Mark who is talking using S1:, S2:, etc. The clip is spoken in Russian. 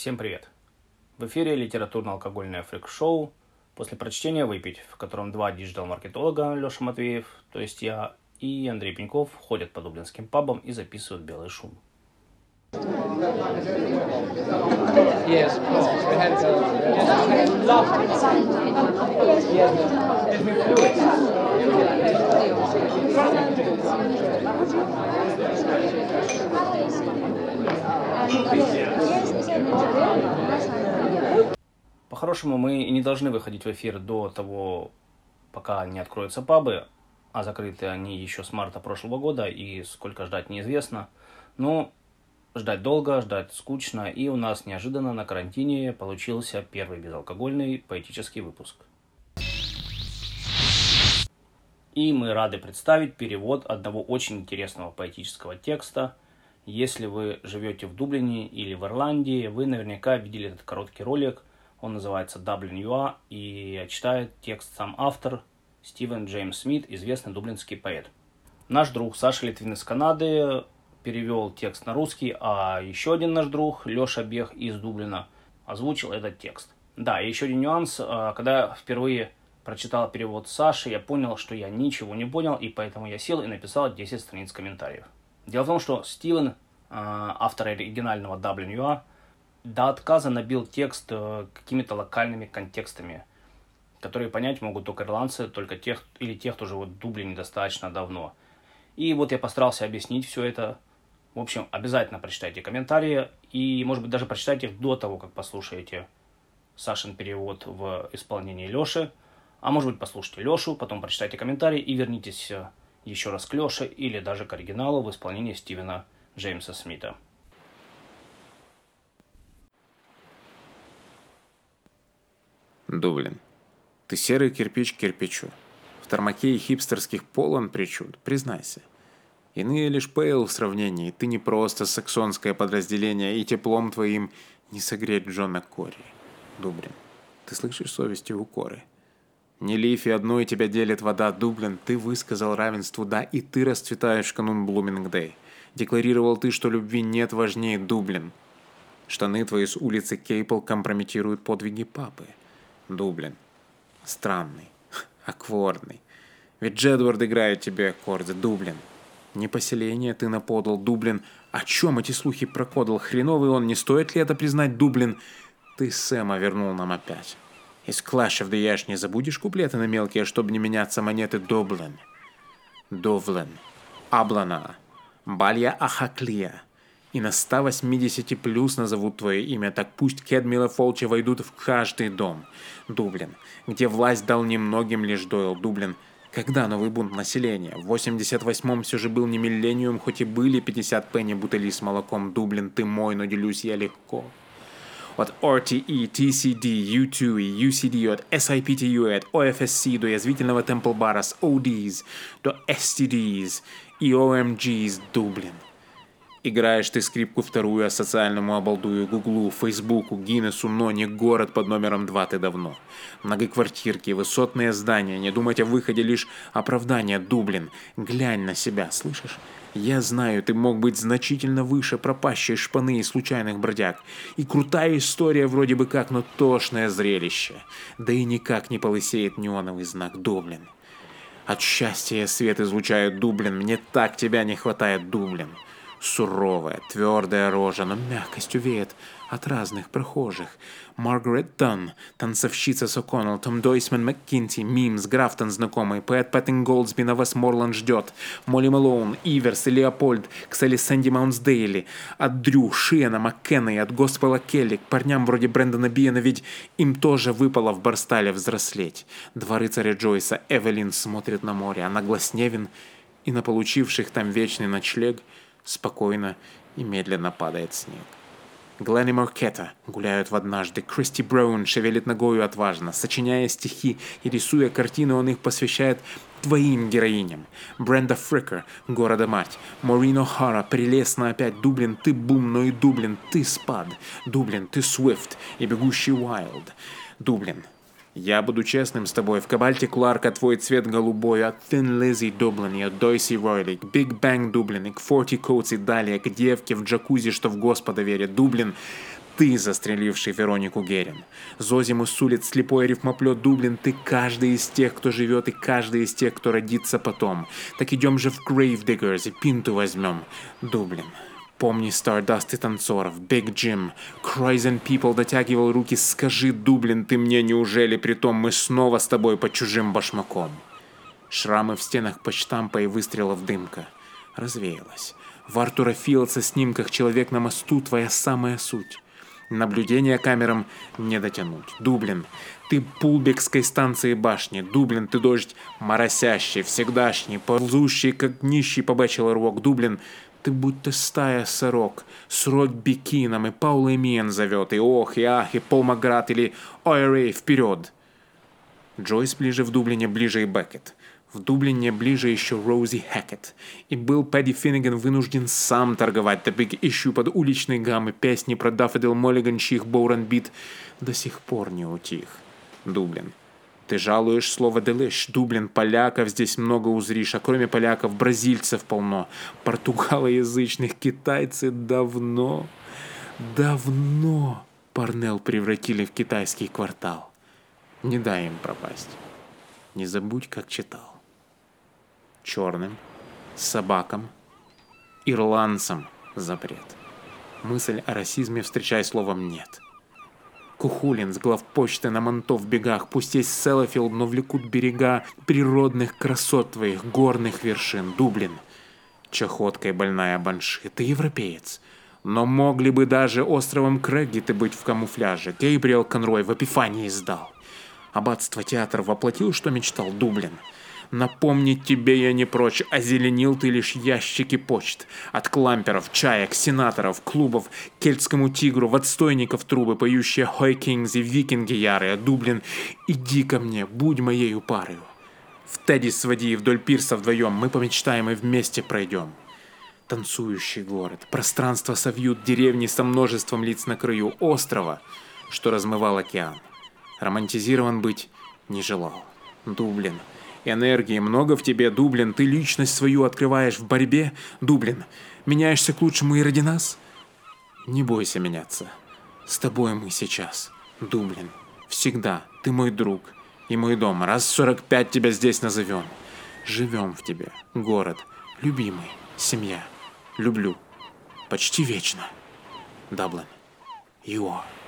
S1: Всем привет! В эфире литературно-алкогольное фрик-шоу «После прочтения выпить», в котором два диджитал-маркетолога, Леша Матвеев, то есть я, и Андрей Пеньков ходят по дублинским пабам и записывают белый шум.
S2: Yes,
S1: По-хорошему, мы не должны выходить в эфир до того, пока не откроются пабы, а закрыты они еще с марта прошлого года, и сколько ждать неизвестно. Но ждать долго, ждать скучно, и у нас неожиданно на карантине получился первый безалкогольный поэтический выпуск. И мы рады представить перевод одного очень интересного поэтического текста. Если вы живете в Дублине или в Ирландии, вы наверняка видели этот короткий ролик. Он называется Dublin UA и читает текст сам автор Стивен Джеймс Смит, известный дублинский поэт. Наш друг Саша Литвин из Канады перевел текст на русский, а еще один наш друг, Леша Бех из Дублина, озвучил этот текст. Да, и еще один нюанс. а, Когда впервые прочитал перевод Саши, я понял, что я ничего не понял, и поэтому я сел и написал 10 страниц комментариев. Дело в том, что Стивен, а, автор оригинального WA, до отказа набил текст э, какими-то локальными контекстами, которые понять могут только ирландцы, только тех или тех, кто живет в Дублине достаточно давно. И вот я постарался объяснить все это. В общем, обязательно прочитайте комментарии и, может быть, даже прочитайте их до того, как послушаете Сашин перевод в исполнении Леши. А может быть, послушайте Лешу, потом прочитайте комментарии и вернитесь э, еще раз к Леше или даже к оригиналу в исполнении Стивена Джеймса Смита.
S3: Дублин. Ты серый кирпич кирпичу. В тормаке и хипстерских полон причуд, признайся. Иные лишь пейл в сравнении, ты не просто саксонское подразделение, и теплом твоим не согреть Джона Кори. Дублин. Ты слышишь совести укоры? Не лифи одной тебя делит вода, Дублин. Ты высказал равенству «да», и ты расцветаешь канун Блуминг-Дэй. Декларировал ты, что любви нет важнее, Дублин. Штаны твои с улицы Кейпл компрометируют подвиги папы. Дублин. Странный. Аккордный. Ведь Джедвард играет тебе аккорды, Дублин. Не поселение ты наподал, Дублин. О чем эти слухи прокодал? Хреновый он, не стоит ли это признать, Дублин? Ты Сэма вернул нам опять. Из Clash of the не забудешь куплеты на мелкие, чтобы не меняться монеты Дублин. Довлен. Аблана. Балья Ахаклия. И на 180 плюс назовут твое имя, так пусть Кедмила Фолчи войдут в каждый дом. Дублин, где власть дал немногим лишь Дойл. Дублин, когда новый бунт населения? В 88-м все же был не миллениум, хоть и были 50 пенни бутыли с молоком. Дублин, ты мой, но делюсь я легко. От RTE, TCD, U2, UCD, от SIPTU, от OFSC до язвительного Temple Bar с ODs до STDs и OMGs, Дублин. Играешь ты скрипку вторую, а социальному обалдую Гуглу, Фейсбуку, Гиннесу, но не город под номером два ты давно. Многоквартирки, высотные здания, не думать о выходе, лишь оправдание, Дублин. Глянь на себя, слышишь? Я знаю, ты мог быть значительно выше пропащей шпаны и случайных бродяг. И крутая история вроде бы как, но тошное зрелище. Да и никак не полысеет неоновый знак Дублин. От счастья свет излучает Дублин, мне так тебя не хватает, Дублин. Суровая, твердая рожа, но мягкостью веет от разных прохожих. Маргарет Дунн, танцовщица с О'Коннелл, Том Дойсман МакКинти, Мимс, Графтон знакомый, поэт Пэттин Голдсби на Вестморланд ждет, Молли Мэлоун, Иверс и Леопольд, кстати, Сэнди Маунсдейли, от Дрю, Шиена, Маккена и от Госпела Келли к парням вроде Брэндона Биена, ведь им тоже выпало в Барстале взрослеть. Два рыцаря Джойса, Эвелин смотрит на море, она Гласневин, и на получивших там вечный ночлег спокойно и медленно падает снег. Гленни Маркета гуляют в однажды, Кристи Браун шевелит ногою отважно, сочиняя стихи и рисуя картины, он их посвящает твоим героиням. Бренда Фрикер, города-мать, Морин О'Хара, прелестно опять, Дублин, ты бум, но и Дублин, ты спад, Дублин, ты Свифт и бегущий Уайлд. Дублин, я буду честным с тобой. В кобальте Кларка твой цвет голубой. От Thin Lizzy Дублин от Дойси Ройли. К Биг Бэнг Дублин к Форти Коутс и далее. К девке в джакузи, что в Господа верит. Дублин, ты, застреливший Веронику Герин. Зозиму с улиц слепой рифмоплет Дублин, ты каждый из тех, кто живет, и каждый из тех, кто родится потом. Так идем же в Grave Diggers и пинту возьмем. Дублин. Помни Stardust и танцоров, Джим, Cries and People дотягивал руки, скажи, Дублин, ты мне неужели, притом мы снова с тобой по чужим башмаком? Шрамы в стенах почтампа и выстрелов дымка. Развеялась. В Артура Филдса снимках «Человек на мосту» твоя самая суть. Наблюдение камерам не дотянуть. Дублин, ты пулбекской станции башни. Дублин, ты дождь моросящий, всегдашний, ползущий, как нищий по рок. Дублин, ты будто стая сорок, с Робби Кином, и Паула Миен зовет, и ох, и ах, и Пол Маград, или ой, вперед. Джойс ближе в Дублине, ближе и Беккет. В Дублине ближе еще Роузи Хэкет. И был Падди Финниган вынужден сам торговать The Big Issue под уличной гаммы песни про Даффодил Моллиган, чьих Боурен Бит до сих пор не утих. Дублин. Ты жалуешь слово «делиш». Дублин, поляков здесь много узришь, а кроме поляков бразильцев полно. Португалоязычных китайцы давно, давно Парнел превратили в китайский квартал. Не дай им пропасть. Не забудь, как читал. Черным, собакам, ирландцам запрет. Мысль о расизме встречай словом «нет». Кухулин с главпочты на манто в бегах, пусть есть Селлофилд, но влекут берега природных красот твоих, горных вершин, Дублин. Чахоткой больная банши, ты европеец. Но могли бы даже островом Крэгги ты быть в камуфляже. Гейбриэл Конрой в Эпифании сдал. Аббатство театр воплотил, что мечтал Дублин. Напомнить тебе я не прочь, озеленил ты лишь ящики почт. От кламперов, чаек, сенаторов, клубов, кельтскому тигру, в отстойников трубы, поющие хойкингс и викинги ярые, Дублин, иди ко мне, будь моею парою. В Тедди своди вдоль пирса вдвоем, мы помечтаем и вместе пройдем. Танцующий город, пространство совьют деревни со множеством лиц на краю острова, что размывал океан. Романтизирован быть не желал. Дублин, Энергии много в тебе, Дублин. Ты личность свою открываешь в борьбе, Дублин. Меняешься к лучшему и ради нас? Не бойся меняться. С тобой мы сейчас, Дублин. Всегда. Ты мой друг и мой дом. Раз сорок пять тебя здесь назовем. Живем в тебе, город, любимый, семья. Люблю. Почти вечно. Даблин. You are.